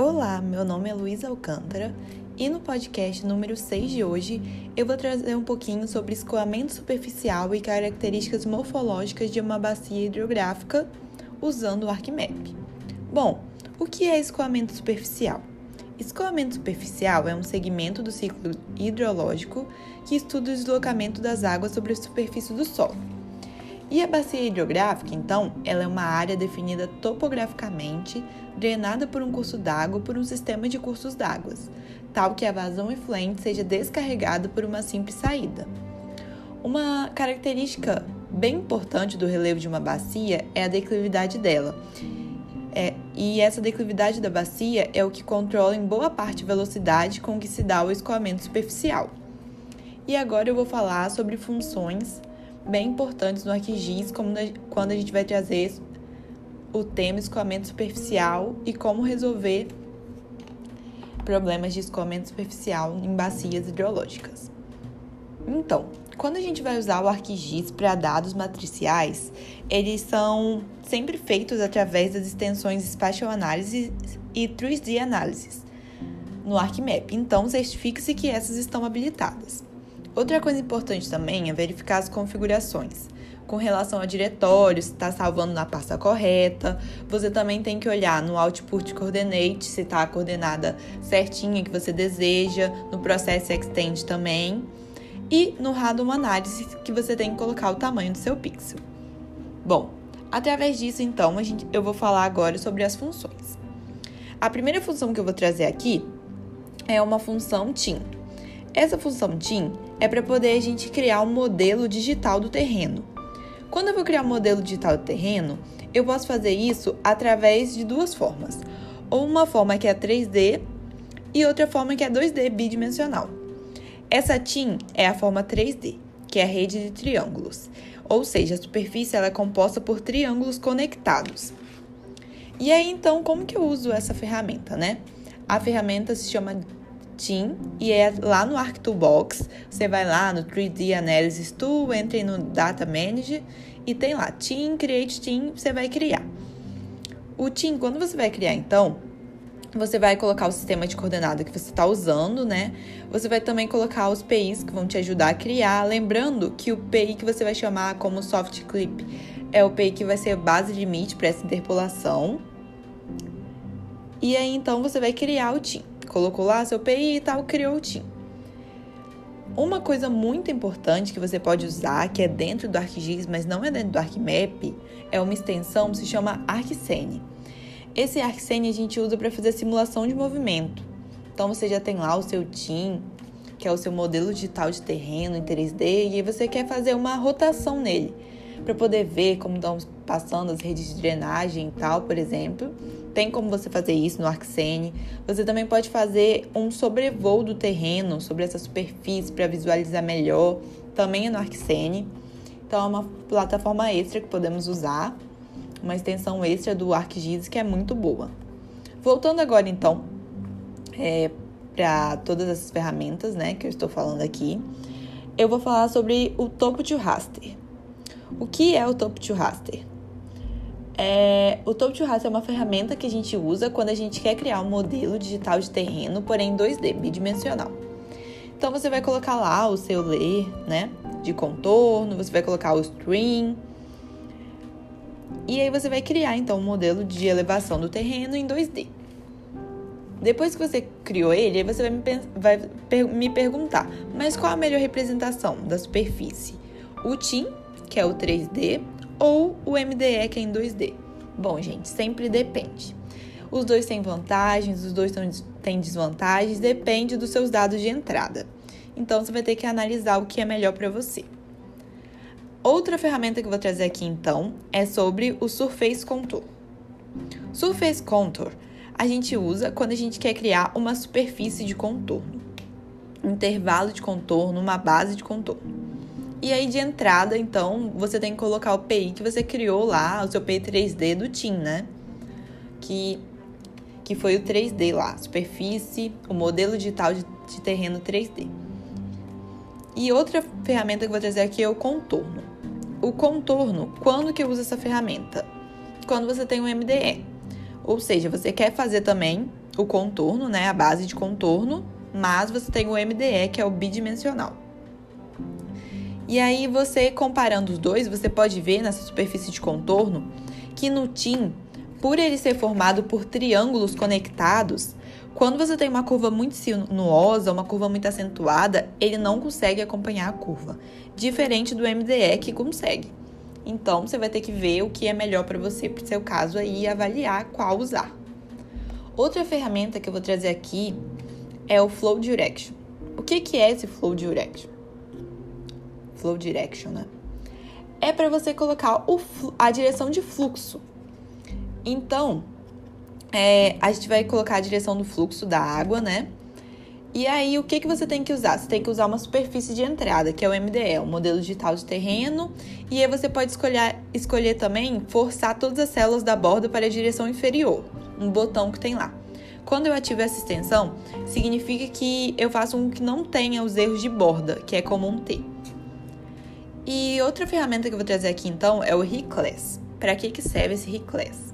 Olá, meu nome é Luísa Alcântara e no podcast número 6 de hoje eu vou trazer um pouquinho sobre escoamento superficial e características morfológicas de uma bacia hidrográfica usando o ArcMap. Bom, o que é escoamento superficial? Escoamento superficial é um segmento do ciclo hidrológico que estuda o deslocamento das águas sobre a superfície do solo. E a bacia hidrográfica, então, ela é uma área definida topograficamente, drenada por um curso d'água por um sistema de cursos d'água, tal que a vazão efluente seja descarregada por uma simples saída. Uma característica bem importante do relevo de uma bacia é a declividade dela. É, e essa declividade da bacia é o que controla em boa parte a velocidade com que se dá o escoamento superficial. E agora eu vou falar sobre funções bem importantes no ArcGIS, como quando a gente vai trazer o tema escoamento superficial e como resolver problemas de escoamento superficial em bacias hidrológicas. Então, quando a gente vai usar o ArcGIS para dados matriciais, eles são sempre feitos através das extensões Spatial Analysis e 3D Analysis no ArcMap. Então, certifique-se que essas estão habilitadas. Outra coisa importante também é verificar as configurações. Com relação a diretórios, se está salvando na pasta correta. Você também tem que olhar no Output Coordinate se está a coordenada certinha que você deseja, no processo Extend também. E no Random Analysis, que você tem que colocar o tamanho do seu pixel. Bom, através disso, então, a gente, eu vou falar agora sobre as funções. A primeira função que eu vou trazer aqui é uma função TIM. Essa função TIM é para poder a gente criar um modelo digital do terreno. Quando eu vou criar um modelo digital do terreno, eu posso fazer isso através de duas formas. Ou uma forma que é 3D e outra forma que é 2D bidimensional. Essa TIM é a forma 3D, que é a rede de triângulos. Ou seja, a superfície ela é composta por triângulos conectados. E aí, então, como que eu uso essa ferramenta, né? A ferramenta se chama Team e é lá no ArcToolbox. Você vai lá no 3D Analysis Tool, entre no Data Manager e tem lá Team, Create Team, você vai criar. O Team, quando você vai criar então, você vai colocar o sistema de coordenada que você está usando, né? Você vai também colocar os PIs que vão te ajudar a criar. Lembrando que o PI que você vai chamar como soft clip é o PI que vai ser base limite para essa interpolação. E aí então você vai criar o team colocou lá seu PI e tal, criou o team. Uma coisa muito importante que você pode usar, que é dentro do ArcGIS, mas não é dentro do ArcMap, é uma extensão que se chama ArcScene. Esse ArcScene a gente usa para fazer simulação de movimento. Então você já tem lá o seu team, que é o seu modelo digital de terreno em 3D, e você quer fazer uma rotação nele, para poder ver como estão passando as redes de drenagem e tal, por exemplo. Tem como você fazer isso no ArcScene. Você também pode fazer um sobrevoo do terreno sobre essa superfície para visualizar melhor. Também é no ArcScene. Então é uma plataforma extra que podemos usar, uma extensão extra do ArcGIS que é muito boa. Voltando agora então é, para todas essas ferramentas, né, que eu estou falando aqui, eu vou falar sobre o topo to raster. O que é o topo to raster? É, o Top to Raster é uma ferramenta que a gente usa quando a gente quer criar um modelo digital de terreno, porém 2D, bidimensional. Então você vai colocar lá o seu layer, né, de contorno, você vai colocar o string, e aí você vai criar então um modelo de elevação do terreno em 2D. Depois que você criou ele, você vai me, vai me perguntar, mas qual a melhor representação da superfície? O TIM, que é o 3D, ou o MDE, que é em 2D? Bom, gente, sempre depende. Os dois têm vantagens, os dois têm desvantagens, depende dos seus dados de entrada. Então, você vai ter que analisar o que é melhor para você. Outra ferramenta que eu vou trazer aqui, então, é sobre o Surface Contour. Surface Contour a gente usa quando a gente quer criar uma superfície de contorno, um intervalo de contorno, uma base de contorno. E aí, de entrada, então, você tem que colocar o PI que você criou lá, o seu PI 3D do TIM, né? Que, que foi o 3D lá, superfície, o modelo digital de, de terreno 3D. E outra ferramenta que eu vou trazer aqui é o contorno. O contorno, quando que eu uso essa ferramenta? Quando você tem um MDE. Ou seja, você quer fazer também o contorno, né, a base de contorno, mas você tem o MDE, que é o bidimensional. E aí você comparando os dois, você pode ver nessa superfície de contorno que no TIM, por ele ser formado por triângulos conectados, quando você tem uma curva muito sinuosa, uma curva muito acentuada, ele não consegue acompanhar a curva, diferente do MDE que consegue. Então, você vai ter que ver o que é melhor para você, para o seu caso aí, e avaliar qual usar. Outra ferramenta que eu vou trazer aqui é o Flow Direction. O que, que é esse Flow Direction? Flow Direction, né? É para você colocar o, a direção de fluxo. Então, é, a gente vai colocar a direção do fluxo da água, né? E aí, o que, que você tem que usar? Você tem que usar uma superfície de entrada, que é o MDE, o modelo digital de terreno. E aí você pode escolher, escolher também forçar todas as células da borda para a direção inferior, um botão que tem lá. Quando eu ativo essa extensão, significa que eu faço um que não tenha os erros de borda, que é comum ter. E outra ferramenta que eu vou trazer aqui então é o Reclass. Para que, que serve esse Reclass?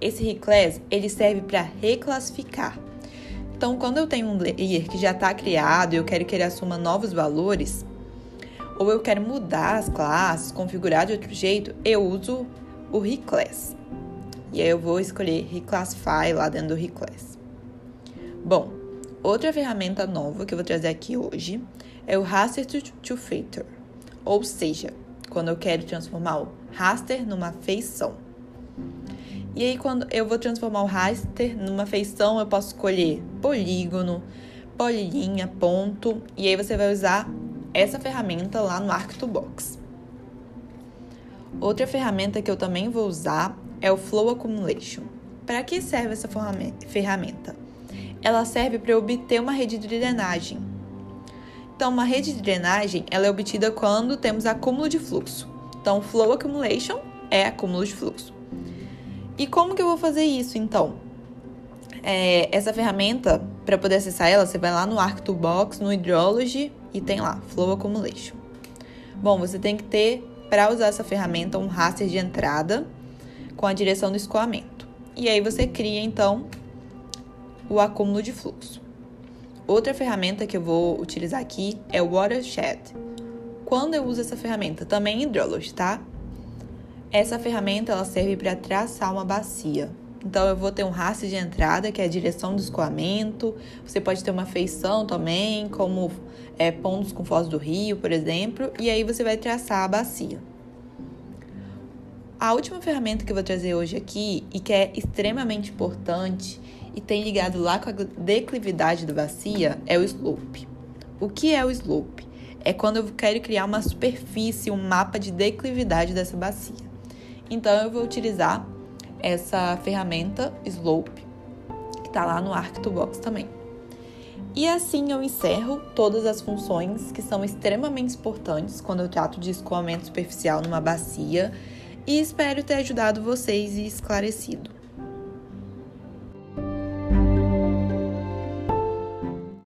Esse Reclass ele serve para reclassificar. Então, quando eu tenho um layer que já está criado e eu quero que ele assuma novos valores, ou eu quero mudar as classes, configurar de outro jeito, eu uso o Reclass. E aí eu vou escolher Reclassify lá dentro do Reclass. Bom, outra ferramenta nova que eu vou trazer aqui hoje é o Raster to, to Feature, ou seja, quando eu quero transformar o raster numa feição. E aí, quando eu vou transformar o raster numa feição, eu posso escolher polígono, polilinha, ponto, e aí você vai usar essa ferramenta lá no Arc2Box. Outra ferramenta que eu também vou usar é o Flow Accumulation. Para que serve essa ferramenta? ela serve para obter uma rede de drenagem. Então, uma rede de drenagem ela é obtida quando temos acúmulo de fluxo. Então, flow accumulation é acúmulo de fluxo. E como que eu vou fazer isso, então? É, essa ferramenta, para poder acessar ela, você vai lá no Arc2Box, no Hydrology, e tem lá, Flow Accumulation. Bom, você tem que ter, para usar essa ferramenta, um raster de entrada com a direção do escoamento. E aí você cria, então, o acúmulo de fluxo. Outra ferramenta que eu vou utilizar aqui é o Watershed. Quando eu uso essa ferramenta, também em Hydrology, tá? Essa ferramenta ela serve para traçar uma bacia. Então eu vou ter um rastro de entrada, que é a direção do escoamento. Você pode ter uma feição também, como é, pontos com foz do rio, por exemplo, e aí você vai traçar a bacia. A última ferramenta que eu vou trazer hoje aqui e que é extremamente importante e tem ligado lá com a declividade da bacia é o slope. O que é o slope? É quando eu quero criar uma superfície, um mapa de declividade dessa bacia. Então eu vou utilizar essa ferramenta Slope, que está lá no Arc2Box também. E assim eu encerro todas as funções que são extremamente importantes quando eu trato de escoamento superficial numa bacia e espero ter ajudado vocês e esclarecido.